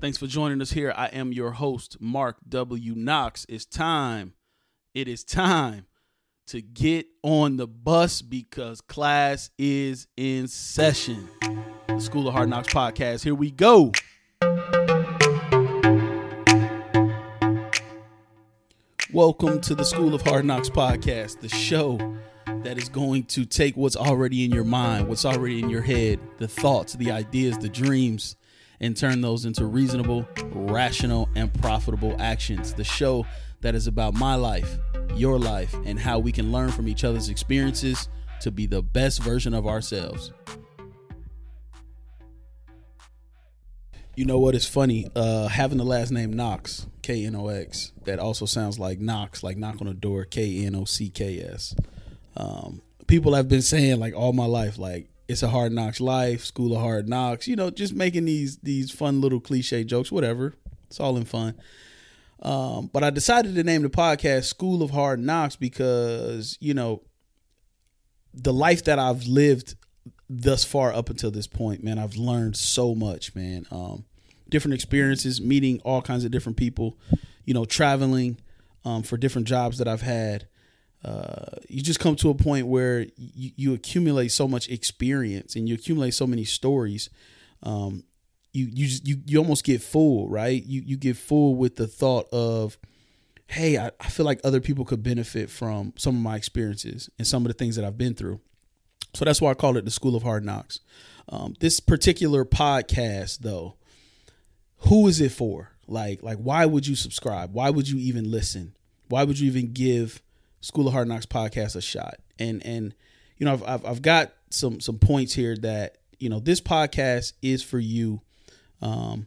Thanks for joining us here. I am your host, Mark W. Knox. It's time. It is time to get on the bus because class is in session. The School of Hard Knox podcast. Here we go. Welcome to the School of Hard Knox podcast, the show that is going to take what's already in your mind, what's already in your head, the thoughts, the ideas, the dreams, and turn those into reasonable, rational, and profitable actions. The show that is about my life, your life, and how we can learn from each other's experiences to be the best version of ourselves. You know what is funny? Uh, having the last name Knox, K N O X, that also sounds like Knocks, like knock on the door, K N O C K S. Um, people have been saying like all my life, like it's a hard knocks life, school of hard knocks, you know, just making these these fun little cliche jokes, whatever. It's all in fun. Um, but I decided to name the podcast School of Hard Knox because, you know, the life that I've lived thus far up until this point, man, I've learned so much, man. Um, different experiences, meeting all kinds of different people, you know, traveling um, for different jobs that I've had. Uh, you just come to a point where you, you, accumulate so much experience and you accumulate so many stories. Um, you you just, you you almost get full, right? You you get full with the thought of, hey, I, I feel like other people could benefit from some of my experiences and some of the things that I've been through. So that's why I call it the School of Hard Knox. Um, this particular podcast, though, who is it for? Like, like, why would you subscribe? Why would you even listen? Why would you even give School of Hard Knox podcast a shot? And and you know, I've I've, I've got some some points here that you know this podcast is for you. Um,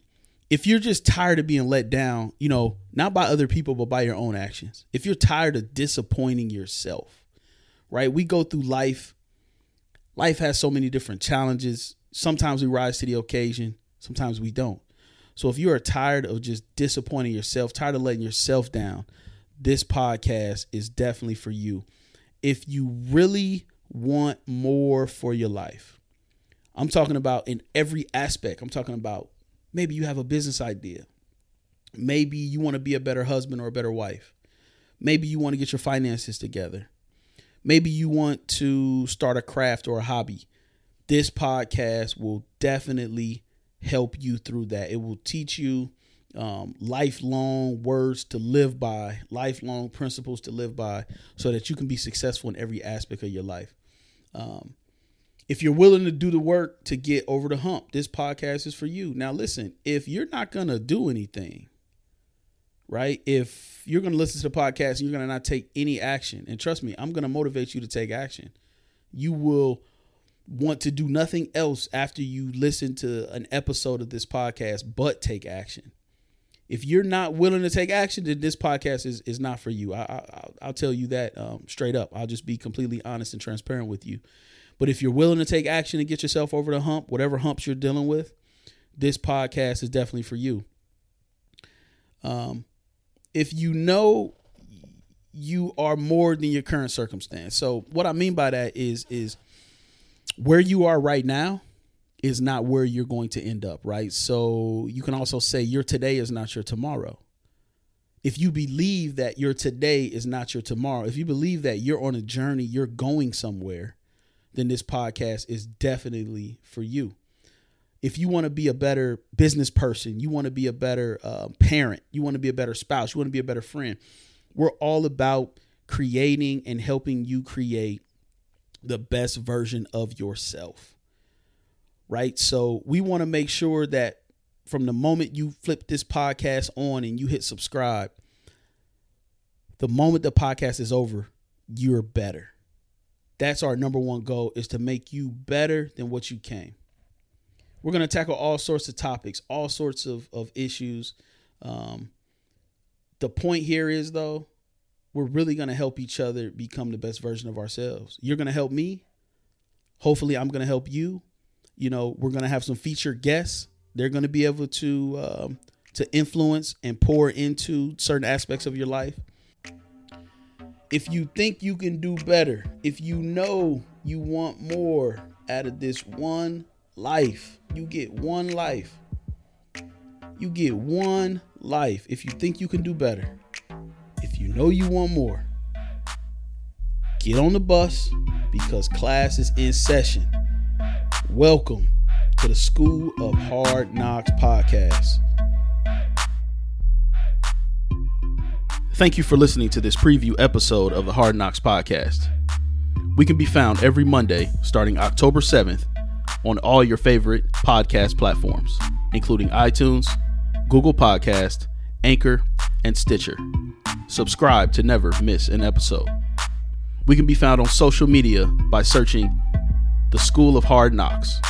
if you're just tired of being let down, you know, not by other people but by your own actions. If you're tired of disappointing yourself, right? We go through life life has so many different challenges. Sometimes we rise to the occasion, sometimes we don't. So if you are tired of just disappointing yourself, tired of letting yourself down, this podcast is definitely for you. If you really want more for your life, I'm talking about in every aspect. I'm talking about maybe you have a business idea. Maybe you want to be a better husband or a better wife. Maybe you want to get your finances together. Maybe you want to start a craft or a hobby. This podcast will definitely help you through that. It will teach you um, lifelong words to live by, lifelong principles to live by, so that you can be successful in every aspect of your life. Um, if you're willing to do the work to get over the hump, this podcast is for you. Now, listen, if you're not going to do anything, right? If you're going to listen to the podcast and you're going to not take any action, and trust me, I'm going to motivate you to take action. You will want to do nothing else after you listen to an episode of this podcast but take action. If you're not willing to take action, then this podcast is, is not for you. I, I, will tell you that um, straight up. I'll just be completely honest and transparent with you. But if you're willing to take action and get yourself over the hump, whatever humps you're dealing with, this podcast is definitely for you. Um, if you know you are more than your current circumstance. So what I mean by that is is where you are right now is not where you're going to end up, right? So you can also say your today is not your tomorrow. If you believe that your today is not your tomorrow, if you believe that you're on a journey, you're going somewhere, then this podcast is definitely for you if you want to be a better business person, you want to be a better uh, parent, you want to be a better spouse, you want to be a better friend, we're all about creating and helping you create the best version of yourself. Right? So we want to make sure that from the moment you flip this podcast on and you hit subscribe, the moment the podcast is over, you're better. That's our number one goal is to make you better than what you came. We're going to tackle all sorts of topics, all sorts of, of issues. Um, the point here is, though, we're really going to help each other become the best version of ourselves. You're going to help me. Hopefully, I'm going to help you. You know, we're going to have some featured guests. They're going to be able to um, to influence and pour into certain aspects of your life. If you think you can do better, if you know you want more out of this one life. You get one life. You get one life. If you think you can do better, if you know you want more, get on the bus because class is in session. Welcome to the School of Hard Knox podcast. Thank you for listening to this preview episode of the Hard Knox podcast. We can be found every Monday starting October 7th on all your favorite podcast platforms, including iTunes, Google Podcast, Anchor, and Stitcher. Subscribe to never miss an episode. We can be found on social media by searching The School of Hard Knox.